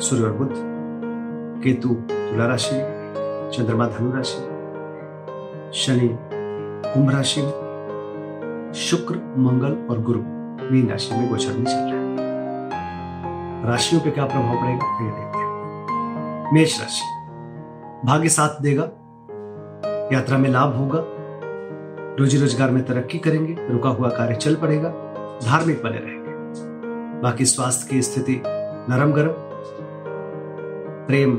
सूर्य और बुध, केतु तुला राशि, चंद्रमा धनु राशि, शनि कुंभ राशि, शुक्र, मंगल और गुरु मीन राशि में गोचर में चल रहे हैं। राशियों पे क्या प्रभाव पड़ेगा? ये देखते हैं। मेष राशि, भाग्य साथ देगा, यात्रा में लाभ होगा रोजी रोज़गार में तरक्की करेंगे, रुका हुआ कार्य चल पड़ेगा, धार्मिक बने रहेंगे। बाकी स्वास्थ्य की स्थिति नरम गरम प्रेम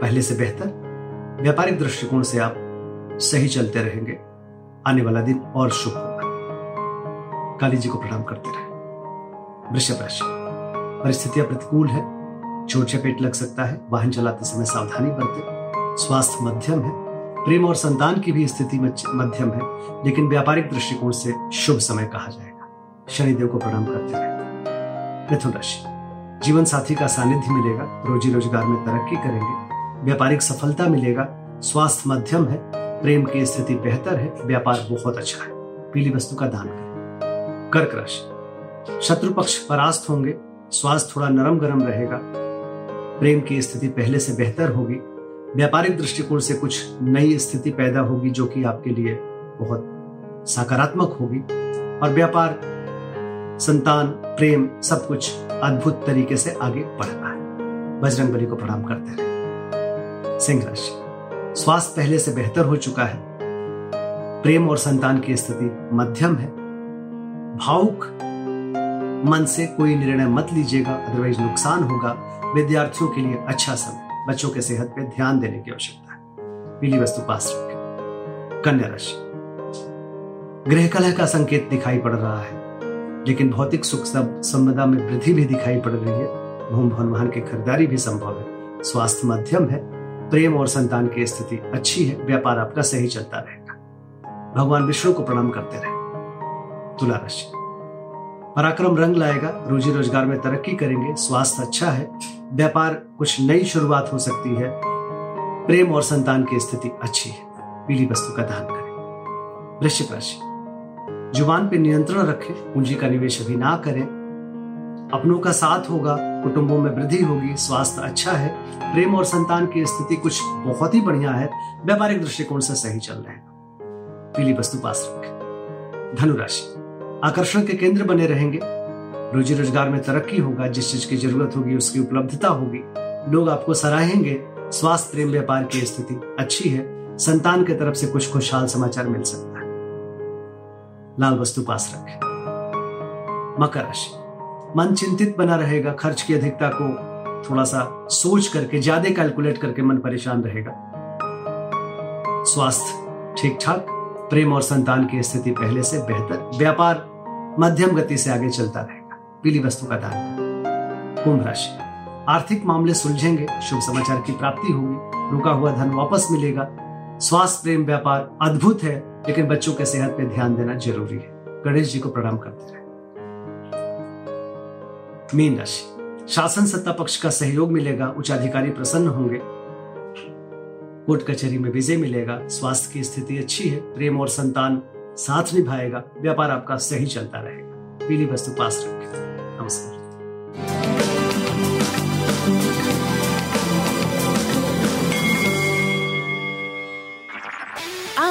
पहले से बेहतर। व्यापारिक दृष्टिकोण से आप सही चलते रहेंगे। आने वाला दिन और शुभ होगा। काली जी को प्रणाम करते रहे। वृषभ राशि। परिस्थितियाँ प्रतिकूल है। चोट चपेट लग सकता है। वाहन चलाते समय सावधानी बरते। स्वास्थ्य मध्यम है। प्रेम और संतान की भी स्थिति मध्यम है। लेकिन व्यापारिक दृष्टिकोण से शुभ समय कहा जाएगा। शनिदेव को प्रणाम करते रहे। मिथुन राशि। जीवन साथी का सानिध्य मिलेगा। रोजी रोज़गार में तरक्की करेंगे। व्यापारिक सफलता मिलेगा। स्वास्थ्य मध्यम है। प्रेम की स्थिति बेहतर है। व्यापार बहुत अच्छा है। पीली वस्तु का दान करें। कर्क राशि। शत्रु पक्ष परास्त होंगे। स्वास्थ्य थोड़ा नरम गरम रहेगा। प्रेम की स्थिति पहले से बेहतर होगी। व्यापारिक दृष्टिकोण से कुछ नई स्थिति पैदा होगी, जो कि आपके लिए बहुत सकारात्मक होगी। और व्यापार, संतान, प्रेम सब कुछ अद्भुत तरीके से आगे बढ़ रहा है। बजरंग बली को प्रणाम करते रहे सिंह राशि, स्वास्थ्य पहले से बेहतर हो चुका है। प्रेम और संतान की स्थिति मध्यम है। भावुक मन से कोई निर्णय मत लीजिएगा अदरवाइज़ नुकसान होगा। विद्यार्थियों के लिए अच्छा समय, बच्चों के सेहत पे ध्यान देने की आवश्यकता है। पीली वस्तु पास रखें। कन्या राशि गृह कलह का संकेत दिखाई पड़ रहा है। लेकिन भौतिक सुख सब संपदा में वृद्धि भी दिखाई पड़ रही है। भूम भवन वाहन की खरीदारी भी संभव है। स्वास्थ्य मध्यम है। प्रेम और संतान की स्थिति अच्छी है। व्यापार आपका सही चलता रहेगा। भगवान विष्णु को प्रणाम करते रहे। तुला राशि। पराक्रम रंग लाएगा। रोजी रोज़गार में तरक्की करेंगे। स्वास्थ्य अच्छा है। व्यापार कुछ नई शुरुआत हो सकती है। प्रेम और संतान की स्थिति अच्छी है। पीली वस्तु का दान करें। वृश्चिक राशि। ज़ुबान पे नियंत्रण रखें, पूंजी का निवेश अभी ना करें। अपनों का साथ होगा, कुटुंबों में वृद्धि होगी, स्वास्थ्य अच्छा है, प्रेम और संतान की स्थिति कुछ बहुत ही बढ़िया है व्यापारिक दृष्टिकोण से सही चल रहे पीली वस्तु पास रखें। धनुराशि, आकर्षण के केंद्र बने रहेंगे। रोजी रोज़गार में तरक्की होगा, जिस चीज़ की ज़रूरत होगी, उसकी उपलब्धता होगी। लोग आपको सराहेंगे, स्वास्थ्य, प्रेम, व्यापार की स्थिति अच्छी है। संतान की तरफ़ से कुछ खुशहाल समाचार मिल सकता लाल वस्तु पास रखें। मकर राशि मन चिंतित बना रहेगा, खर्च की अधिकता को थोड़ा सा सोच करके, ज़्यादा कैलकुलेट करके मन परेशान रहेगा। स्वास्थ्य ठीक ठाक प्रेम और संतान की स्थिति पहले से बेहतर, व्यापार मध्यम गति से आगे चलता रहेगा। पीली वस्तु का दान। कुंभ राशि, आर्थिक मामले सुलझेंगे, शुभ समाचार की प्राप्ति होगी, रुका हुआ धन वापस मिलेगा। स्वास्थ्य, प्रेम, व्यापार अद्भुत है। लेकिन बच्चों के सेहत पे ध्यान देना ज़रूरी है। गणेश जी को प्रणाम करते रहे। मीन राशि। शासन सत्ता पक्ष का सहयोग मिलेगा, उच्च अधिकारी प्रसन्न होंगे। कोर्ट कचहरी में विजय मिलेगा, स्वास्थ्य की स्थिति अच्छी है, प्रेम और संतान साथ निभाएगा, व्यापार आपका सही चलता रहेगा। पीली वस्तु पास रखें।